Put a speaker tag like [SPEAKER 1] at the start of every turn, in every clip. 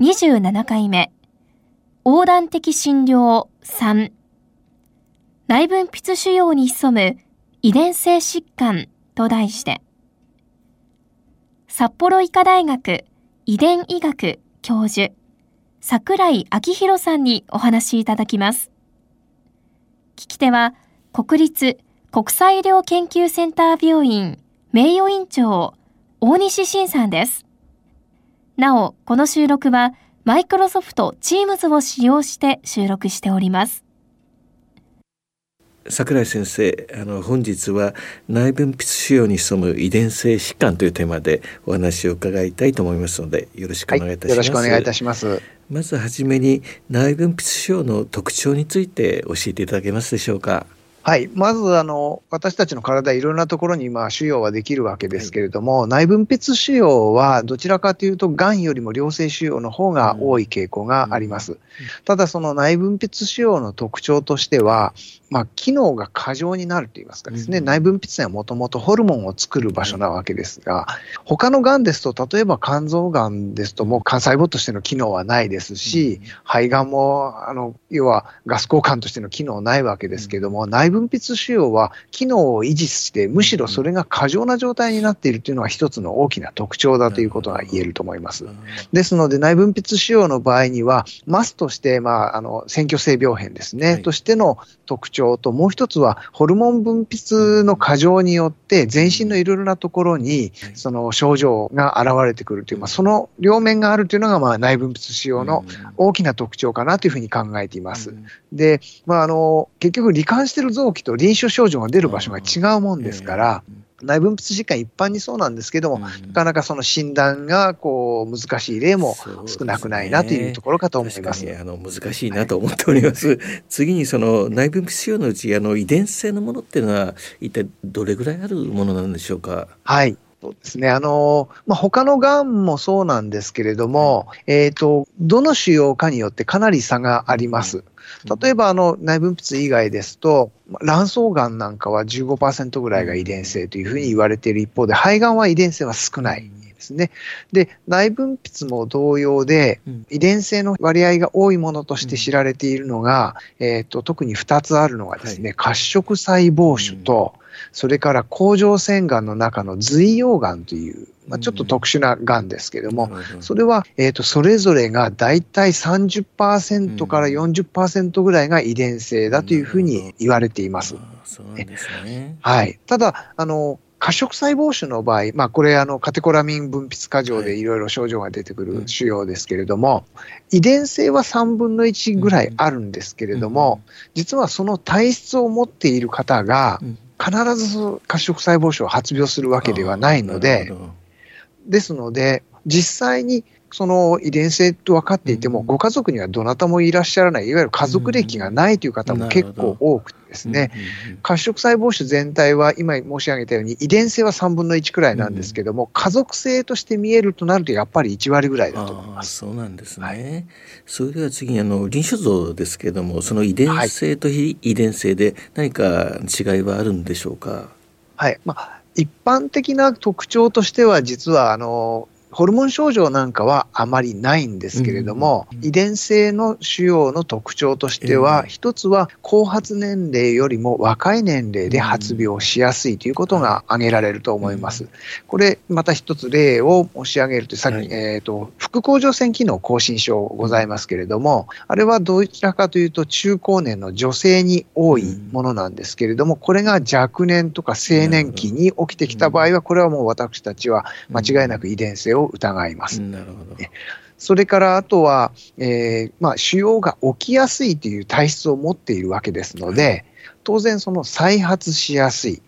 [SPEAKER 1] 27回目。横断的診療3内分泌腫瘍に潜む遺伝性疾患と題して。札幌医科大学遺伝医学教授桜井明宏さんにお話しいただきます。聞き手は国立国際医療研究センター病院名誉院長大西晋さんです。なおこの収録はマイクロソフト Teams を使用して収録しております。
[SPEAKER 2] 桜井先生あの本日は内分泌腫瘍に潜む遺伝性疾患というテーマでお話を伺いたいと思いますのでよろしくお願いいたします、はい、よろしくお願いいたします。まずはじめに内分泌腫瘍の特徴について教えていただけますでしょうか
[SPEAKER 3] はい、まずあの私たちの体、いろんなところにまあ腫瘍はできるわけですけれども、はい、内分泌腫瘍はどちらかというと、がんよりも良性腫瘍の方が多い傾向があります。ただ、その内分泌腫瘍の特徴としては、まあ、機能が過剰になるといいますかですね、うん、内分泌はもともとホルモンを作る場所なわけですが、他のがんですと、例えば肝臓がんですと、もう肝細胞としての機能はないですし、うん、肺がんも、あの、要はガス交換としての機能ないわけですけれども、うん、内分泌腫瘍は機能を維持して、むしろそれが過剰な状態になっているというのは一つの大きな特徴だということが言えると思います。ですので、内分泌腫瘍の場合には、マスとして、まあ、あの、選挙性病変ですね、はい、としての特徴と、もう一つはホルモン分泌の過剰によって、全身のいろいろなところに、その症状が現れてくるという、まあ、その両面があるというのが、まあ、内分泌腫瘍の大きな特徴かなというふうに考えています。で、まあ、あの、結局、罹患している臓器と臨床症状が出る場所が違うもんですから、内分泌疾患一般にそうなんですけども、うん、なかなかその診断がこう難しい例も少なくないなというところかと思います。す
[SPEAKER 2] ね、あの難しいなと思っております。はい、次にその内分泌腫瘍のうちあの遺伝性のものっていうのは一体どれぐらいあるものなんでしょうか？
[SPEAKER 3] はい。そうですね。あの、まあ、他のがんもそうなんですけれども、えっ、ー、と、どの腫瘍かによってかなり差があります。例えばあの内分泌以外ですと、卵巣がんなんかは15%ぐらいが遺伝性というふうに言われている一方で、肺がんは遺伝性は少ないですね。で、内分泌も同様で、遺伝性の割合が多いものとして知られているのが、えっ、と、特に2つあるのがですね、褐色細胞腫と、それから甲状腺がんの中の髄葉がんという、まあ、ちょっと特殊ながんですけども、それは、えっ、と、それぞれが大体30%から40%ぐらいが遺伝性だというふうに言われています。
[SPEAKER 2] そうですね。
[SPEAKER 3] はい。ただ、あの、過食細胞腫の場合、まあ、これあの、カテコラミン分泌過剰でい。ろいろ症状が出てくる腫瘍ですけれども、遺伝性は3分の1ぐらいあるんですけれども、実はその体質を持っている方が、必ず過食細胞腫を発病するわけではないので、ですので、実際にその遺伝性と分かっていても、ご家族にはどなたもいらっしゃらない、いわゆる家族歴がないという方も結構多くてですね、褐色細胞腫全体は今申し上げたように遺伝性は3分の1くらいなんですけども、家族性として見えるとなるとやっぱり1割ぐらいだと思います。
[SPEAKER 2] そうなんですね。はい、それでは次にあの臨床像ですけれども、その遺伝性と非遺伝性で何か違いはあるんでしょうか？
[SPEAKER 3] はい、まあ一般的な特徴としては、実はあのホルモン症状なんかはあまりないんですけれども、うん、遺伝性の腫瘍の特徴としては、うん、一つは後発年齢よりも若い年齢で発病しやすいということが挙げられると思います。これ、また一つ例を申し上げると、さっき、はい、えっ、ー、と、副甲状腺機能亢進症ございますけれども、あれはどちらかというと中高年の女性に多いものなんですけれども、これが若年とか青年期に起きてきた場合は、これはもう私たちは間違いなく遺伝性を疑います。なるほどそれからあとは、えーまあ、腫瘍が起きやすいという体質を持っているわけですので、当然その再発しやすい、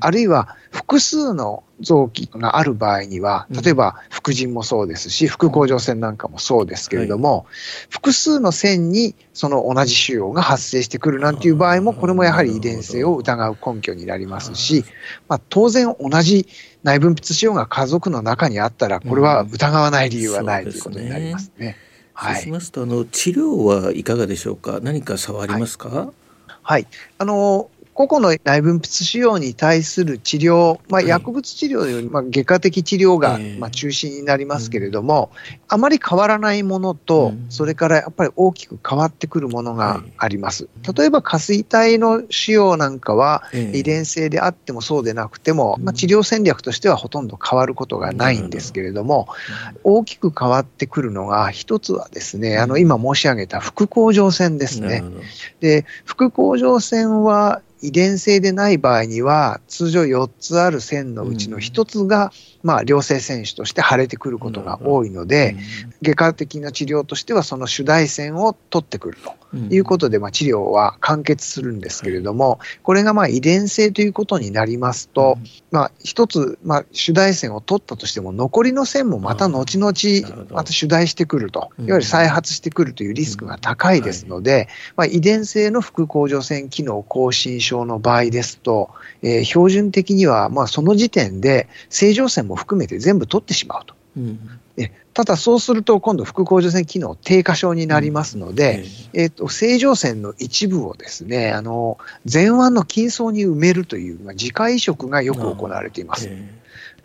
[SPEAKER 3] あるいは複数の臓器がある場合には、例えば副腎もそうですし、副甲状腺なんかもそうですけれども、はい、複数の線にその同じ腫瘍が発生してくるなんていう場合も、これもやはり遺伝性を疑う根拠になりますし、まあ、当然同じ内分泌腫瘍が家族の中にあったら、これは疑わない理由はない、ということになりますね。
[SPEAKER 2] はい、そうしますとあの治療はいかがでしょうか何か差はありますか、はい
[SPEAKER 3] はい。あの、個々の内分泌腫瘍に対する治療、まあ、薬物治療より、まあ、外科的治療が、まあ、中心になりますけれども、あまり変わらないものと、それからやっぱり大きく変わってくるものがあります。例えば、下垂体の腫瘍なんかは、遺伝性であってもそうでなくても、まあ、治療戦略としてはほとんど変わることがないんですけれども、大きく変わってくるのが、一つはですね、あの、今申し上げた副甲状腺ですね。で、副甲状腺は、遺伝性でない場合には、通常4つある線のうちの1つが、まあ、良性選手として腫れてくることが多いので、外科的な治療としては、その主題線を取ってくるということで、まあ、治療は完結するんですけれども、これがまあ遺伝性ということになりますと、まあ、一つ、まあ、主題線を取ったとしても、残りの線もまた後々、また主題してくると、いわゆる再発してくるというリスクが高いですので、まあ、遺伝性の副甲状腺機能亢進症の場合ですと、えー、標準的には、まあ、その時点で正常線も含めて全部取ってしまうと。うん、ただそうすると今度副甲状腺機能低下症になりますので、うん、えーと、正常線の一部をですねあの前腕の筋層に埋めるという、まあ、自家移植がよく行われています。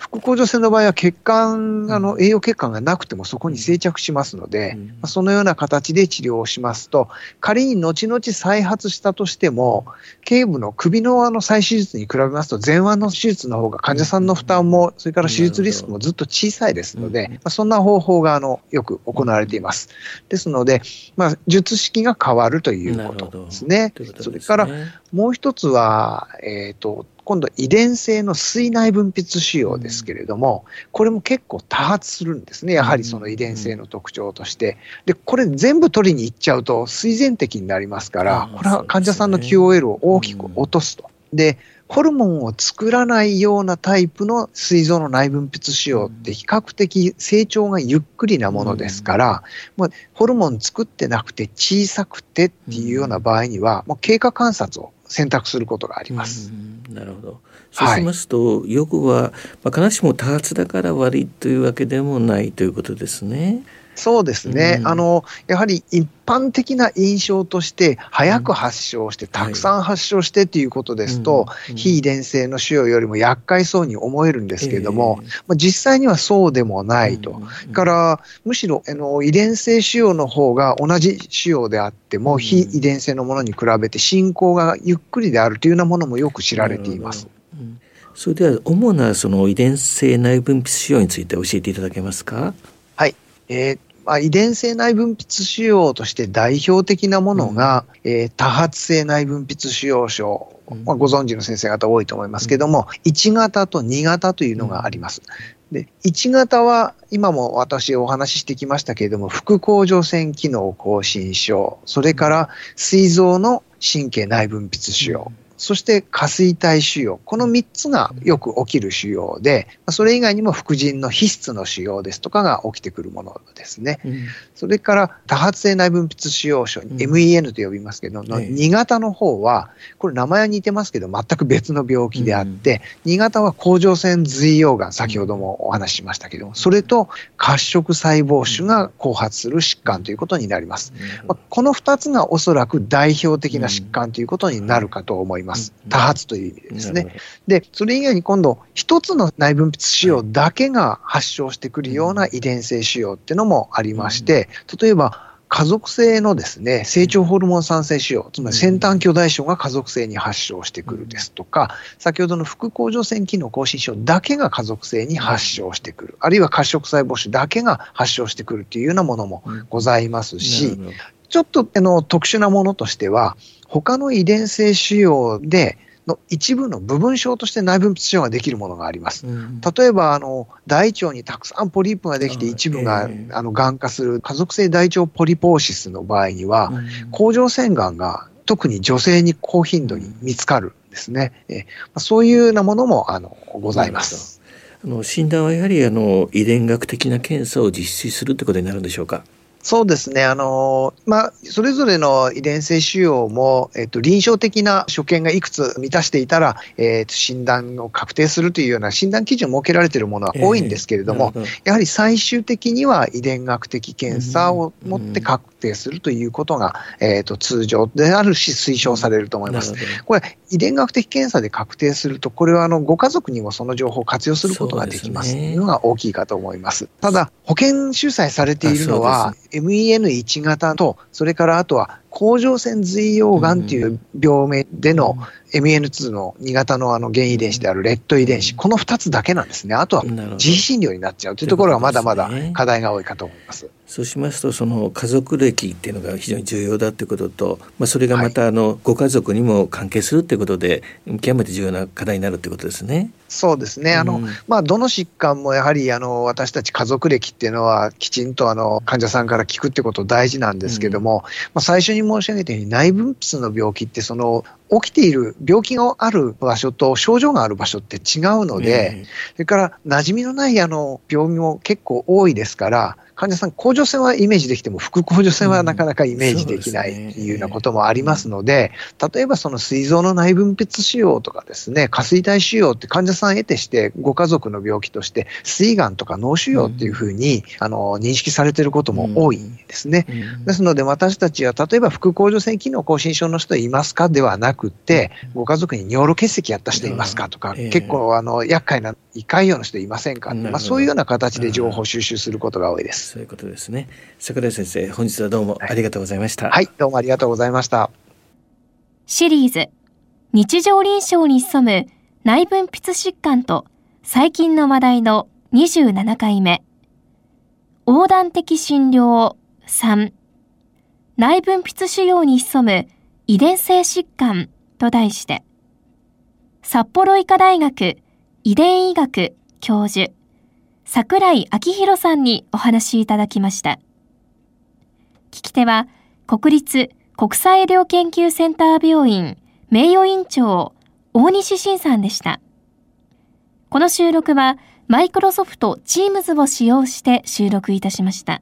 [SPEAKER 3] 副甲状腺の場合は血管、あの栄養血管がなくてもそこに生着しますので、まそのような形で治療をしますと、仮に後々再発したとしても、頸部の首のあの再手術に比べますと、前腕の手術の方が患者さんの負担も、それから手術リスクもずっと小さいですので、まそんな方法があのよく行われています。ですので、まあ、術式が変わるということですね。それからもう一つは、えっ、ー、と、今度遺伝性の水内分泌腫瘍ですけれども、これも結構多発するんですね。やはりその遺伝性の特徴として。で、これ全部取りに行っちゃうと水前的になりますから、これは患者さんの QOL を大きく落とすと。で、ホルモンを作らないようなタイプの膵臓の内分泌腫瘍って比較的成長がゆっくりなものですから、もうホルモン作ってなくて小さくてっていうような場合には、もう経過観察を選択することがあります。
[SPEAKER 2] なるほど。そうしますと、はい、よくは、まあ、必ずしも多発だから悪いというわけでもないということですね。
[SPEAKER 3] そうですね、うん、あのやはり一般的な印象として、早く発症して、たくさん発症してということですと、非遺伝性の腫瘍よりも厄介そうに思えるんですけれども、まあ、実際にはそうでもないと、からむしろあの遺伝性腫瘍の方が同じ腫瘍であっても、非遺伝性のものに比べて進行がゆっくりであるというようなものもよく知られています。
[SPEAKER 2] それでは主なその遺伝性内分泌腫瘍について教えていただけますか？
[SPEAKER 3] はい。えー、まあ、遺伝性内分泌腫瘍として代表的なものが、うん、えー、多発性内分泌腫瘍症、まあ、ご存知の先生方多いと思いますけども、1型と2型というのがあります。で、1型は今も私お話ししてきましたけれども、副甲状腺機能亢進症、それから膵臓の神経内分泌腫瘍、そして下垂体腫瘍。この3つがよく起きる腫瘍で、それ以外にも副腎の皮質の腫瘍ですとかが起きてくるものですね。うん、それから多発性内分泌腫瘍症、うん、MEN と呼びますけど、の2型の方は、これ名前は似てますけど、全く別の病気であって、うん、2型は甲状腺髄溶がん、先ほどもお話ししましたけどそれと褐色細胞腫が後発する疾患ということになります。まあ、この2つがおそらく代表的な疾患ということになるかと思います。ます。多発という意味でですね。で、それ以外に今度、一つの内分泌腫瘍だけが発症してくるような遺伝性腫瘍っていうのもありまして、例えば、家族性のですね、成長ホルモン産生腫瘍、つまり先端巨大症が家族性に発症してくるですとか、先ほどの副甲状腺機能亢進症だけが家族性に発症してくる、あるいは褐色細胞腫だけが発症してくるというようなものもございますし、ちょっとあの特殊なものとしては、他の遺伝性腫瘍で、の一部の部分症として内分泌腫瘍ができるものがあります。うん、例えばあの大腸にたくさんポリープができて一部が、えー、あの癌化する家族性大腸ポリポーシスの場合には、うん、甲状腺がんが特に女性に高頻度に見つかるんですね。えそういうようなものもあのございます。
[SPEAKER 2] あの診断はやはりあの遺伝学的な検査を実施するということになるんでしょうか？
[SPEAKER 3] そうですね。あの、まあ、それぞれの遺伝性腫瘍も、えっと、臨床的な所見がいくつ満たしていたら、えっと、診断を確定するというような診断基準を設けられているものは多いんですけれども、えー、やはり最終的には遺伝学的検査をもって確定するということが、えっと、通常であるし、推奨されると思います。これ、遺伝学的検査で確定すると、これはあのご家族にもその情報を活用することができますというのが大きいかと思います。ただ、保険収載されているのは、MEN1 型と、それからあとは甲状腺髄溶岩という病名での MEN2 の2型のあの原遺伝子であるレッド遺伝子、この2つだけなんですね。あとは自費診療になっちゃうというところがまだまだ課題が多いかと思います。
[SPEAKER 2] そうしますとその家族歴っていうのが非常に重要だということと、まあ、それがまたあのご家族にも関係するということで極めて重要な課題になるということですね。
[SPEAKER 3] そうですね。あの、うん、まあ、どの疾患もやはり、あの、私たち家族歴っていうのは、きちんと、あの、患者さんから聞くってこと大事なんですけども、うん、まあ、最初に申し上げたように、内分泌の病気って、その、起きている病気がある場所と症状がある場所って違うので、それから馴染みのないあの病気も結構多いですから、患者さん、甲状腺はイメージできても、副甲状腺はなかなかイメージできないというようなこともありますので、例えばその膵臓の内分泌腫瘍とかですね、下垂体腫瘍って患者さん得てして、ご家族の病気として、膵がんとか脳腫瘍っていうふうに、あの認識されていることも多いんですね。ですので、私たちは例えば副甲状腺機能亢進症の人いますか？ではなくて、ご家族に尿路結石やった人いますかとか、結構あの厄介な胃潰瘍の人いませんか、まあ、そういうような形で情報収集することが多いです。
[SPEAKER 2] そういうことですね。桜井先生、本日はどうもありがとうございました。
[SPEAKER 3] はい、はい、どうもありがとうございました。
[SPEAKER 1] シリーズ、日常臨床に潜む内分泌疾患と最近の話題の27回目。横断的診療3。内分泌腫瘍に潜む遺伝性疾患と題して、札幌医科大学遺伝医学教授桜井明宏さんにお話しいただきました。聞き手は、国立国際医療研究センター病院名誉院長大西晋さんでした。この収録はマイクロソフト Teams を使用して収録いたしました。